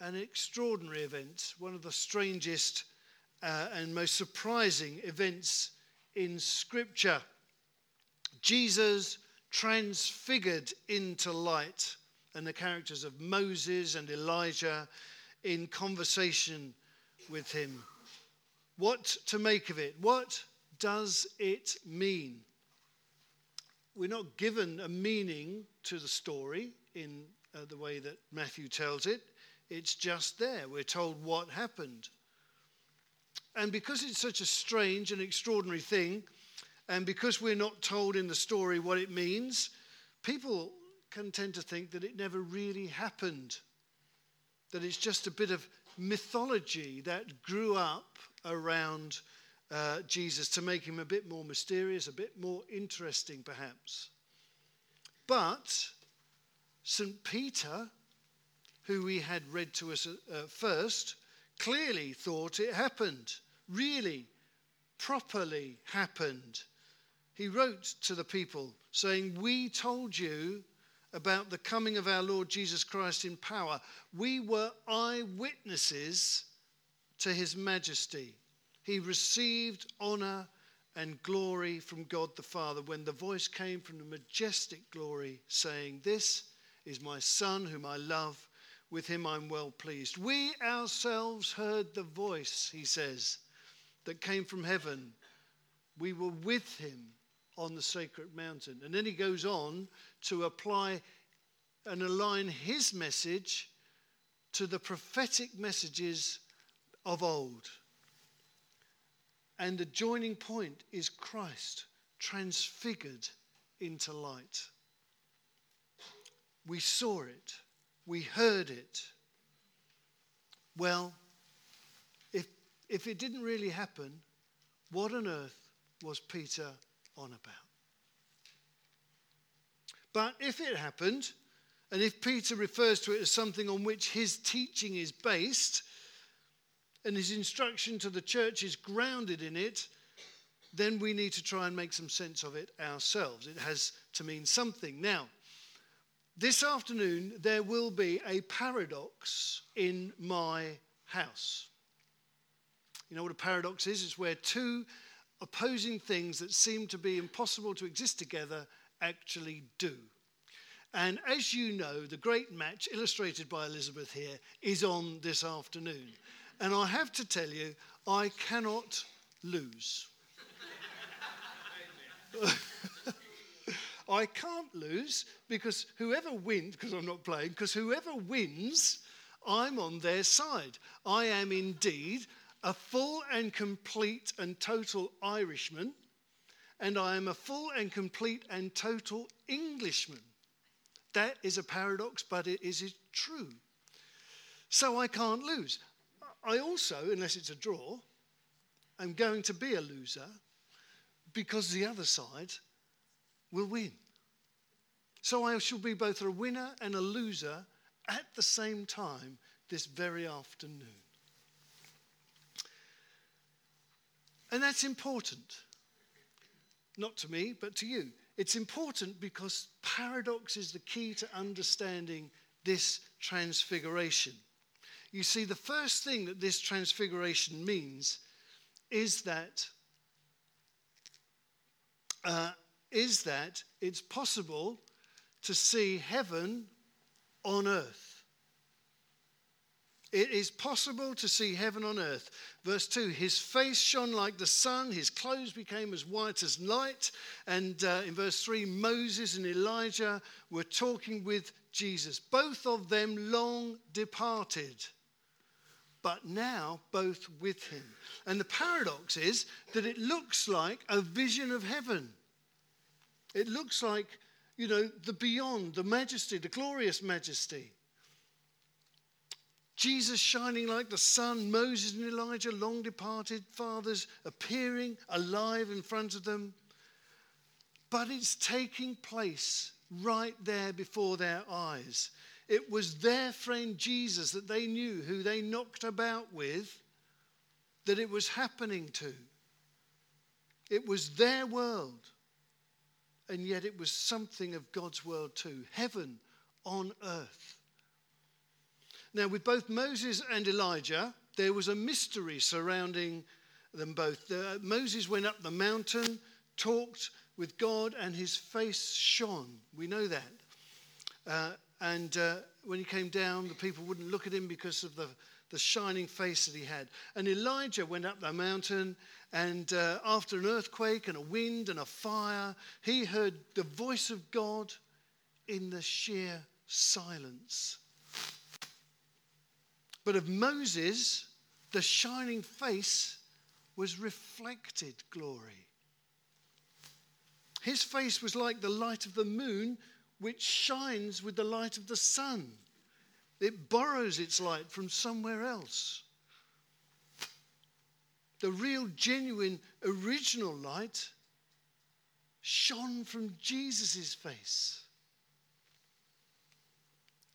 an extraordinary event, one of the strangest uh, and most surprising events in Scripture. Jesus transfigured into light, and the characters of Moses and Elijah in conversation with him. What to make of it? What does it mean? We're not given a meaning to the story in uh, the way that Matthew tells it. It's just there. We're told what happened. And because it's such a strange and extraordinary thing, and because we're not told in the story what it means, people can tend to think that it never really happened, that it's just a bit of mythology that grew up around uh, Jesus to make him a bit more mysterious, a bit more interesting, perhaps. But St. Peter, who we had read to us uh, first, clearly thought it happened, really, properly happened. He wrote to the people saying, We told you about the coming of our Lord Jesus Christ in power. We were eyewitnesses to his majesty. He received honor and glory from God the Father when the voice came from the majestic glory saying, This is my Son whom I love. With him I'm well pleased. We ourselves heard the voice, he says, that came from heaven. We were with him on the sacred mountain. And then he goes on to apply and align his message to the prophetic messages of old. And the joining point is Christ transfigured into light. We saw it, we heard it. Well, if, if it didn't really happen, what on earth was Peter on about? But if it happened, and if Peter refers to it as something on which his teaching is based, and his instruction to the church is grounded in it, then we need to try and make some sense of it ourselves. It has to mean something. Now, this afternoon, there will be a paradox in my house. You know what a paradox is? It's where two opposing things that seem to be impossible to exist together actually do. And as you know, the great match illustrated by Elizabeth here is on this afternoon. And I have to tell you, I cannot lose. I can't lose because whoever wins, because I'm not playing, because whoever wins, I'm on their side. I am indeed a full and complete and total Irishman, and I am a full and complete and total Englishman. That is a paradox, but it is true. So I can't lose. I also, unless it's a draw, am going to be a loser because the other side will win. So I shall be both a winner and a loser at the same time this very afternoon. And that's important. Not to me, but to you. It's important because paradox is the key to understanding this transfiguration. You see, the first thing that this transfiguration means is that uh, is that it's possible to see heaven on earth. It is possible to see heaven on earth. Verse 2 His face shone like the sun, his clothes became as white as light. And uh, in verse 3, Moses and Elijah were talking with Jesus. Both of them long departed, but now both with him. And the paradox is that it looks like a vision of heaven. It looks like, you know, the beyond, the majesty, the glorious majesty. Jesus shining like the sun, Moses and Elijah, long departed fathers, appearing alive in front of them. But it's taking place right there before their eyes. It was their friend Jesus that they knew, who they knocked about with, that it was happening to. It was their world. And yet it was something of God's world too heaven on earth. Now, with both Moses and Elijah, there was a mystery surrounding them both. Uh, Moses went up the mountain, talked with God, and his face shone. We know that. Uh, and uh, when he came down, the people wouldn't look at him because of the, the shining face that he had. And Elijah went up the mountain, and uh, after an earthquake and a wind and a fire, he heard the voice of God in the sheer silence. But of Moses, the shining face was reflected glory. His face was like the light of the moon, which shines with the light of the sun. It borrows its light from somewhere else. The real, genuine, original light shone from Jesus' face.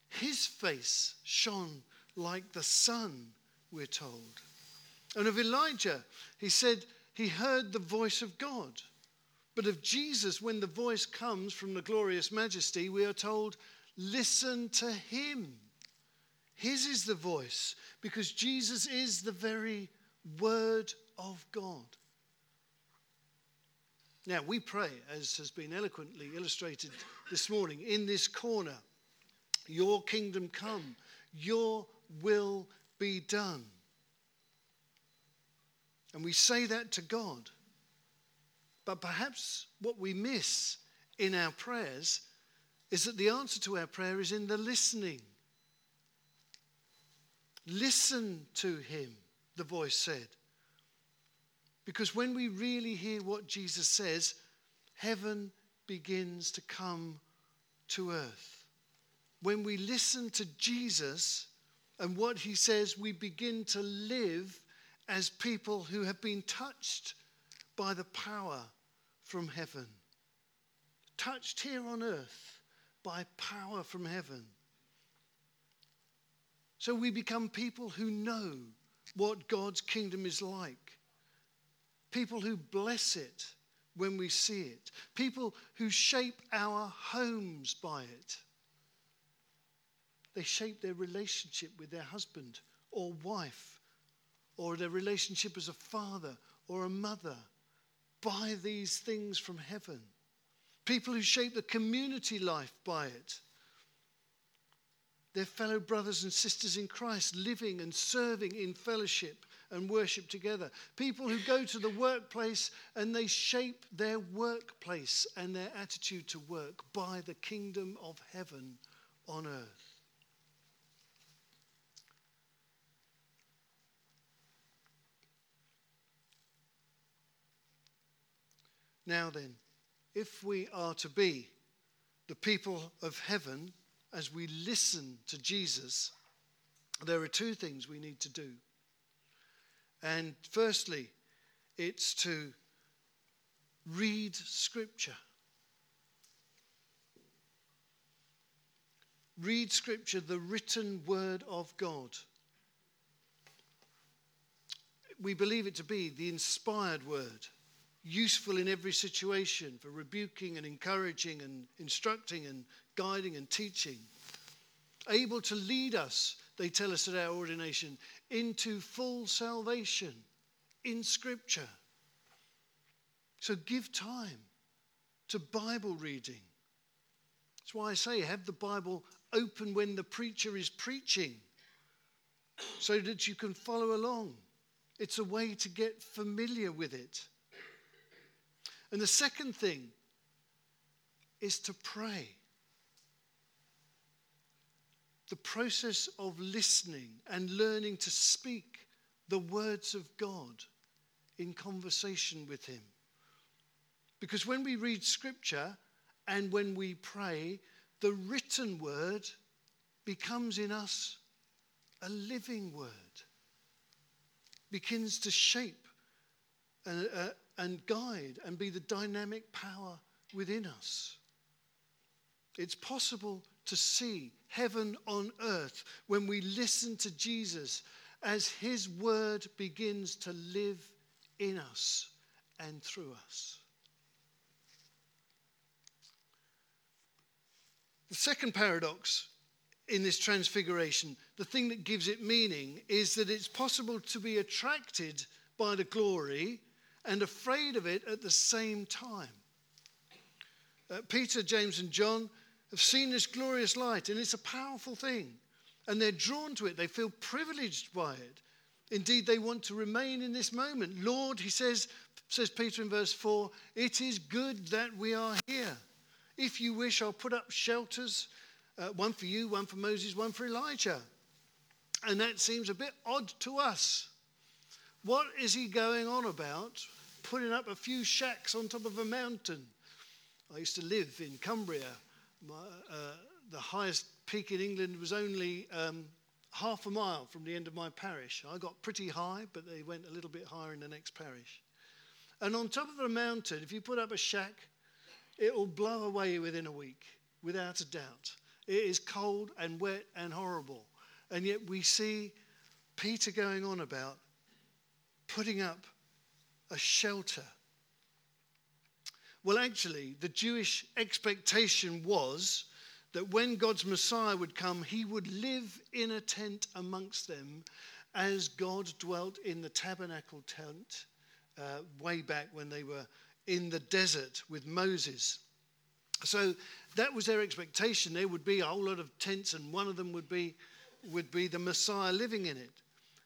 His face shone like the sun, we're told. And of Elijah, he said he heard the voice of God. But of Jesus, when the voice comes from the glorious majesty, we are told, listen to him. His is the voice, because Jesus is the very word of God. Now, we pray, as has been eloquently illustrated this morning, in this corner, Your kingdom come, Your will be done. And we say that to God. But perhaps what we miss in our prayers is that the answer to our prayer is in the listening. Listen to him, the voice said. Because when we really hear what Jesus says, heaven begins to come to earth. When we listen to Jesus and what he says, we begin to live as people who have been touched by the power from heaven, touched here on earth by power from heaven. So we become people who know what God's kingdom is like, people who bless it when we see it, people who shape our homes by it. They shape their relationship with their husband or wife, or their relationship as a father or a mother by these things from heaven. People who shape the community life by it. Their fellow brothers and sisters in Christ living and serving in fellowship and worship together. People who go to the workplace and they shape their workplace and their attitude to work by the kingdom of heaven on earth. Now then, if we are to be the people of heaven as we listen to Jesus, there are two things we need to do. And firstly, it's to read Scripture. Read Scripture, the written word of God. We believe it to be the inspired word useful in every situation for rebuking and encouraging and instructing and guiding and teaching. Able to lead us, they tell us at our ordination, into full salvation in Scripture. So give time to Bible reading. That's why I say have the Bible open when the preacher is preaching so that you can follow along. It's a way to get familiar with it. And the second thing is to pray. The process of listening and learning to speak the words of God in conversation with Him. Because when we read Scripture and when we pray, the written word becomes in us a living word, begins to shape uh, and guide and be the dynamic power within us. It's possible to see heaven on earth when we listen to Jesus as his word begins to live in us and through us. The second paradox in this transfiguration, the thing that gives it meaning is that it's possible to be attracted by the glory and afraid of it at the same time. Uh, Peter, James, and John have seen this glorious light, and it's a powerful thing. And they're drawn to it, they feel privileged by it. Indeed, they want to remain in this moment. Lord, he says, says Peter in verse 4, it is good that we are here. If you wish, I'll put up shelters uh, one for you, one for Moses, one for Elijah. And that seems a bit odd to us. What is he going on about? Putting up a few shacks on top of a mountain. I used to live in Cumbria. My, uh, the highest peak in England was only um, half a mile from the end of my parish. I got pretty high, but they went a little bit higher in the next parish. And on top of the mountain, if you put up a shack, it will blow away within a week, without a doubt. It is cold and wet and horrible. And yet we see Peter going on about putting up a shelter. Well, actually, the Jewish expectation was that when God's Messiah would come, he would live in a tent amongst them as God dwelt in the tabernacle tent uh, way back when they were in the desert with Moses. So that was their expectation. There would be a whole lot of tents, and one of them would be, would be the Messiah living in it.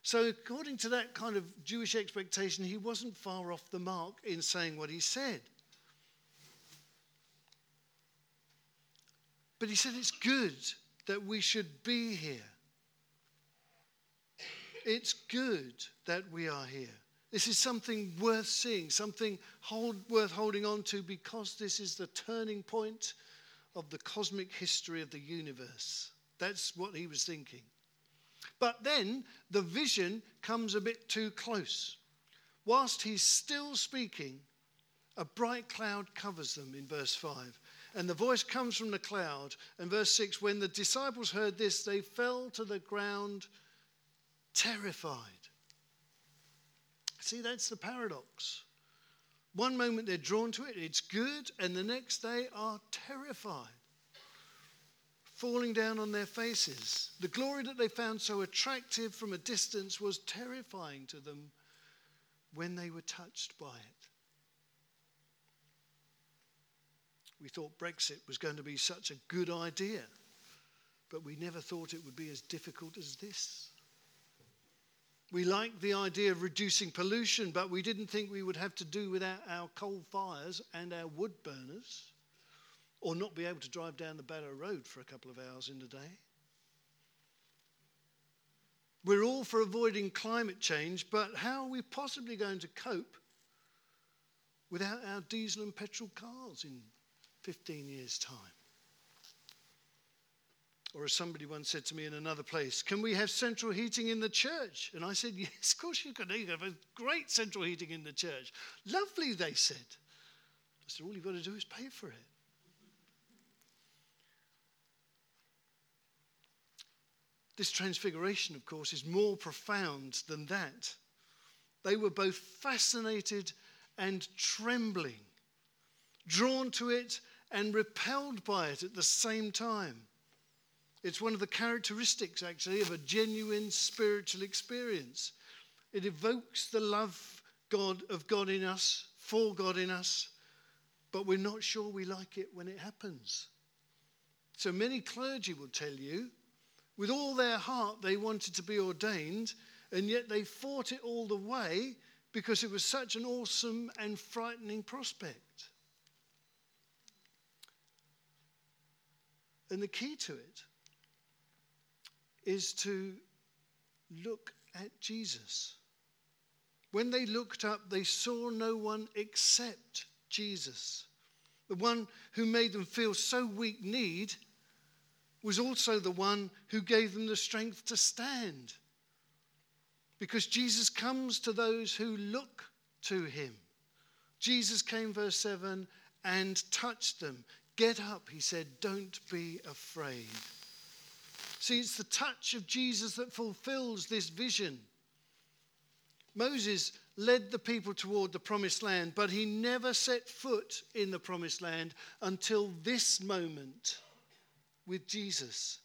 So, according to that kind of Jewish expectation, he wasn't far off the mark in saying what he said. But he said it's good that we should be here. It's good that we are here. This is something worth seeing, something hold, worth holding on to because this is the turning point of the cosmic history of the universe. That's what he was thinking. But then the vision comes a bit too close. Whilst he's still speaking, a bright cloud covers them in verse 5. And the voice comes from the cloud. And verse 6 when the disciples heard this, they fell to the ground terrified. See, that's the paradox. One moment they're drawn to it, it's good, and the next they are terrified, falling down on their faces. The glory that they found so attractive from a distance was terrifying to them when they were touched by it. We thought Brexit was going to be such a good idea, but we never thought it would be as difficult as this. We liked the idea of reducing pollution, but we didn't think we would have to do without our coal fires and our wood burners, or not be able to drive down the Barrow Road for a couple of hours in the day. We're all for avoiding climate change, but how are we possibly going to cope without our diesel and petrol cars in 15 years' time? Or as somebody once said to me in another place, can we have central heating in the church? And I said, yes, of course you can. You have a great central heating in the church. Lovely, they said. I said, all you've got to do is pay for it. This transfiguration, of course, is more profound than that. They were both fascinated and trembling, drawn to it and repelled by it at the same time. It's one of the characteristics, actually, of a genuine spiritual experience. It evokes the love God, of God in us, for God in us, but we're not sure we like it when it happens. So many clergy will tell you, with all their heart, they wanted to be ordained, and yet they fought it all the way because it was such an awesome and frightening prospect. And the key to it is to look at Jesus. When they looked up, they saw no one except Jesus. The one who made them feel so weak need was also the one who gave them the strength to stand. Because Jesus comes to those who look to him. Jesus came, verse 7, and touched them. Get up, he said, don't be afraid. See, it's the touch of Jesus that fulfills this vision. Moses led the people toward the promised land, but he never set foot in the promised land until this moment with Jesus.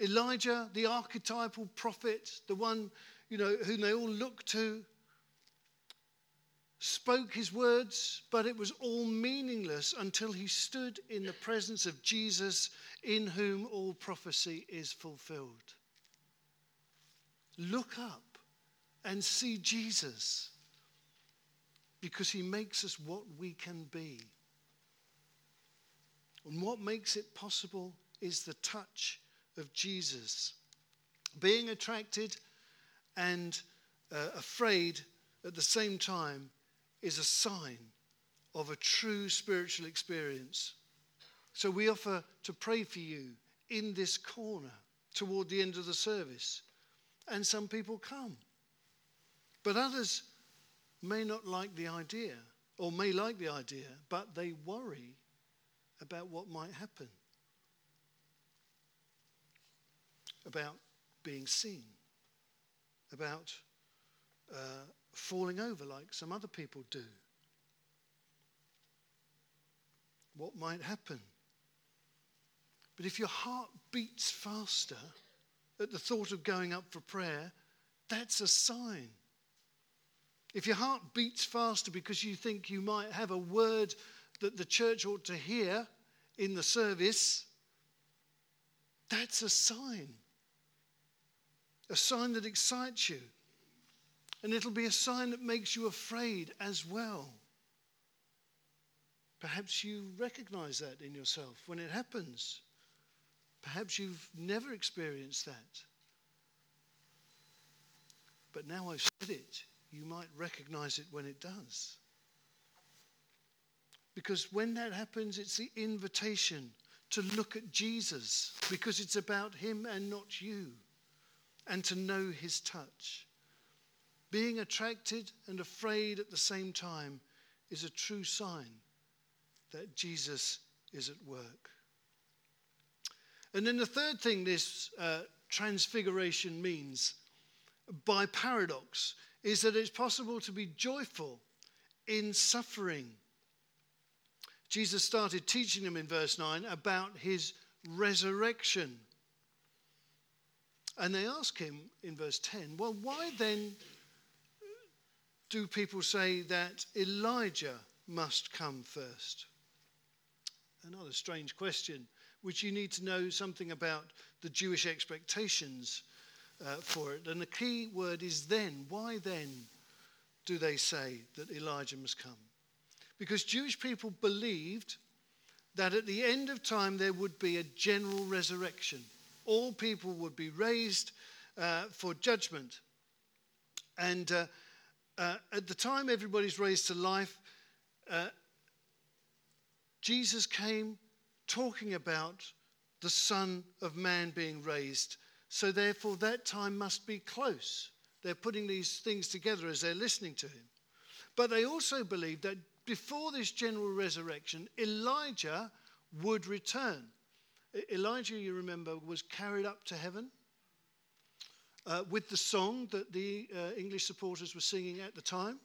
Elijah, the archetypal prophet, the one you know whom they all look to, spoke his words, but it was all meaningless until he stood in the presence of Jesus, in whom all prophecy is fulfilled. Look up and see Jesus because he makes us what we can be. And what makes it possible is the touch of Jesus. Being attracted and uh, afraid at the same time is a sign of a true spiritual experience. So we offer to pray for you in this corner toward the end of the service. And some people come. But others may not like the idea, or may like the idea, but they worry about what might happen, about being seen, about uh, falling over like some other people do. What might happen? But if your heart beats faster at the thought of going up for prayer, that's a sign. If your heart beats faster because you think you might have a word that the church ought to hear in the service, that's a sign. A sign that excites you. And it'll be a sign that makes you afraid as well. Perhaps you recognize that in yourself when it happens. Perhaps you've never experienced that. But now I've said it, you might recognize it when it does. Because when that happens, it's the invitation to look at Jesus, because it's about him and not you, and to know his touch. Being attracted and afraid at the same time is a true sign that Jesus is at work. And then the third thing this uh, transfiguration means, by paradox, is that it's possible to be joyful in suffering. Jesus started teaching them in verse 9 about his resurrection. And they ask him in verse 10, well, why then do people say that Elijah must come first? Another strange question, which you need to know something about the Jewish expectations uh, for it. And the key word is then. Why then do they say that Elijah must come? Because Jewish people believed that at the end of time there would be a general resurrection. All people would be raised uh, for judgment. And uh, uh, at the time everybody's raised to life, uh, Jesus came talking about the Son of Man being raised so, therefore, that time must be close. They're putting these things together as they're listening to him. But they also believed that before this general resurrection, Elijah would return. Elijah, you remember, was carried up to heaven uh, with the song that the uh, English supporters were singing at the time.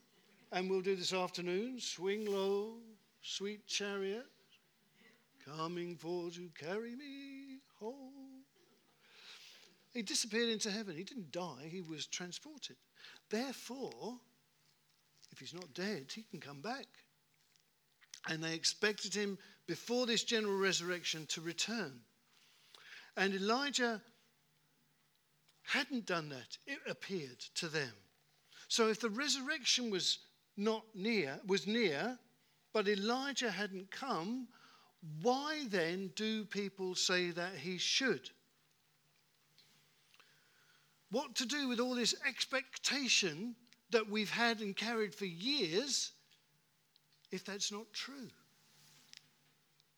And we'll do this afternoon Swing low, sweet chariot, coming for to carry me home. He disappeared into heaven. He didn't die, he was transported. Therefore, if he's not dead, he can come back. And they expected him before this general resurrection to return. And Elijah hadn't done that, it appeared to them. So if the resurrection was not near, was near, but Elijah hadn't come, why then do people say that he should? What to do with all this expectation that we've had and carried for years if that's not true?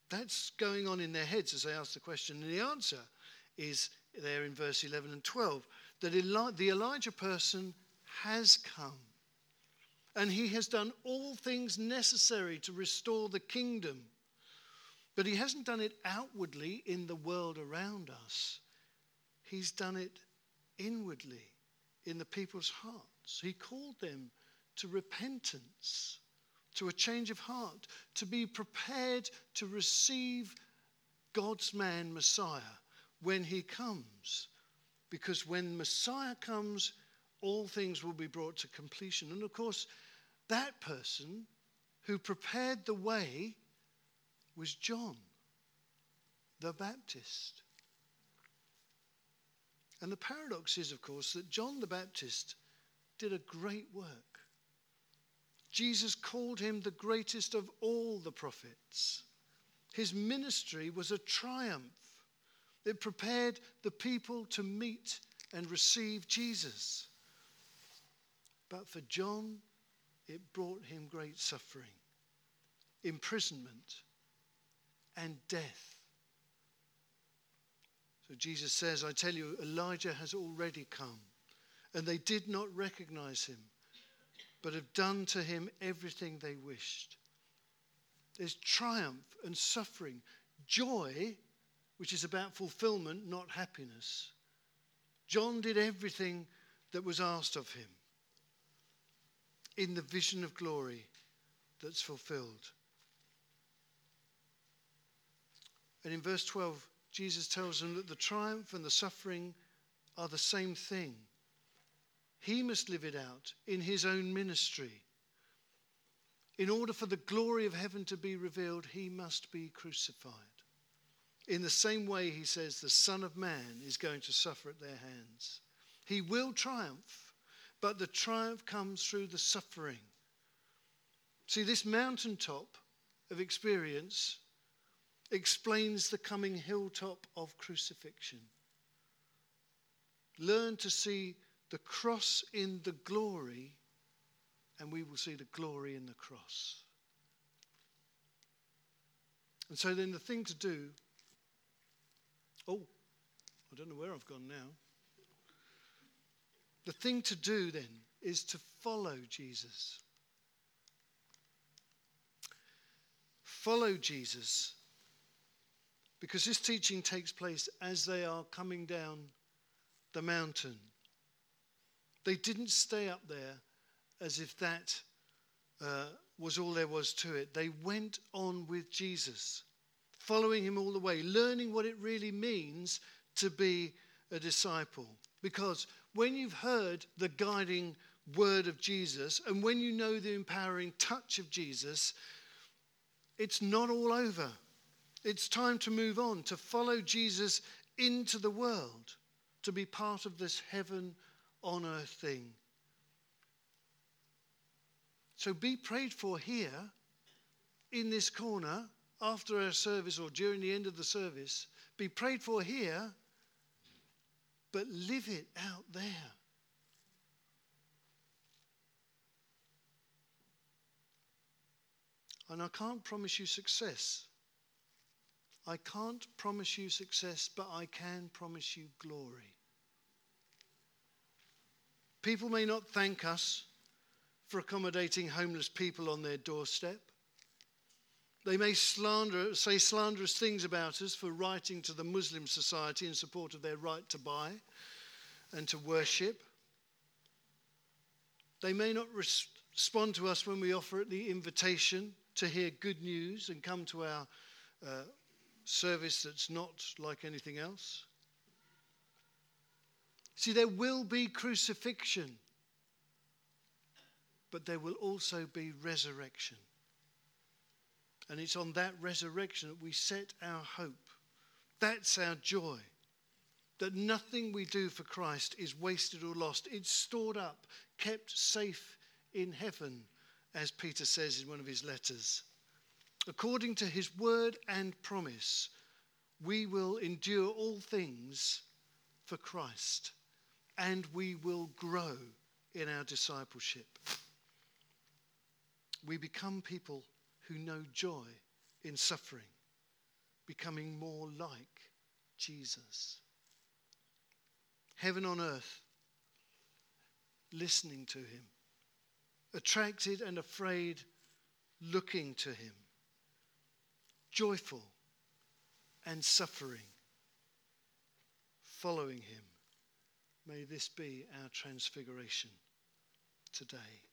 That's going on in their heads as they ask the question. And the answer is there in verse 11 and 12 that Eli- the Elijah person has come. And he has done all things necessary to restore the kingdom. But he hasn't done it outwardly in the world around us, he's done it inwardly in the people's hearts. He called them to repentance, to a change of heart, to be prepared to receive God's man, Messiah, when he comes. Because when Messiah comes, all things will be brought to completion. And of course, that person who prepared the way was John the Baptist. And the paradox is, of course, that John the Baptist did a great work. Jesus called him the greatest of all the prophets. His ministry was a triumph. It prepared the people to meet and receive Jesus. But for John, it brought him great suffering, imprisonment, and death. So Jesus says, I tell you, Elijah has already come, and they did not recognize him, but have done to him everything they wished. There's triumph and suffering, joy, which is about fulfillment, not happiness. John did everything that was asked of him in the vision of glory that's fulfilled. And in verse 12, Jesus tells them that the triumph and the suffering are the same thing. He must live it out in his own ministry. In order for the glory of heaven to be revealed, he must be crucified. In the same way, he says, the Son of Man is going to suffer at their hands. He will triumph, but the triumph comes through the suffering. See, this mountaintop of experience explains the coming hilltop of crucifixion. Learn to see the cross in the glory, and we will see the glory in the cross. And so then the thing to do, oh, I don't know where I've gone now. The thing to do then is to follow Jesus. Follow Jesus because this teaching takes place as they are coming down the mountain. They didn't stay up there as if that uh, was all there was to it. They went on with Jesus, following him all the way, learning what it really means to be a disciple. Because when you've heard the guiding word of Jesus and when you know the empowering touch of Jesus, it's not all over. It's time to move on, to follow Jesus into the world, to be part of this heaven on earth thing. So be prayed for here in this corner after our service or during the end of the service. Be prayed for here, but live it out there. And I can't promise you success. I can't promise you success, but I can promise you glory. People may not thank us for accommodating homeless people on their doorstep. They may slander, say slanderous things about us for writing to the Muslim society in support of their right to buy and to worship. They may not respond to us when we offer the invitation to hear good news and come to our uh, service that's not like anything else. See, there will be crucifixion, but there will also be resurrection. And it's on that resurrection that we set our hope. That's our joy. That nothing we do for Christ is wasted or lost. It's stored up, kept safe in heaven, as Peter says in one of his letters according to his word and promise, we will endure all things for Christ and we will grow in our discipleship. We become people who know joy in suffering, becoming more like Jesus. Heaven on earth, listening to him, attracted and afraid, looking to him joyful and suffering, following him. May this be our transfiguration today.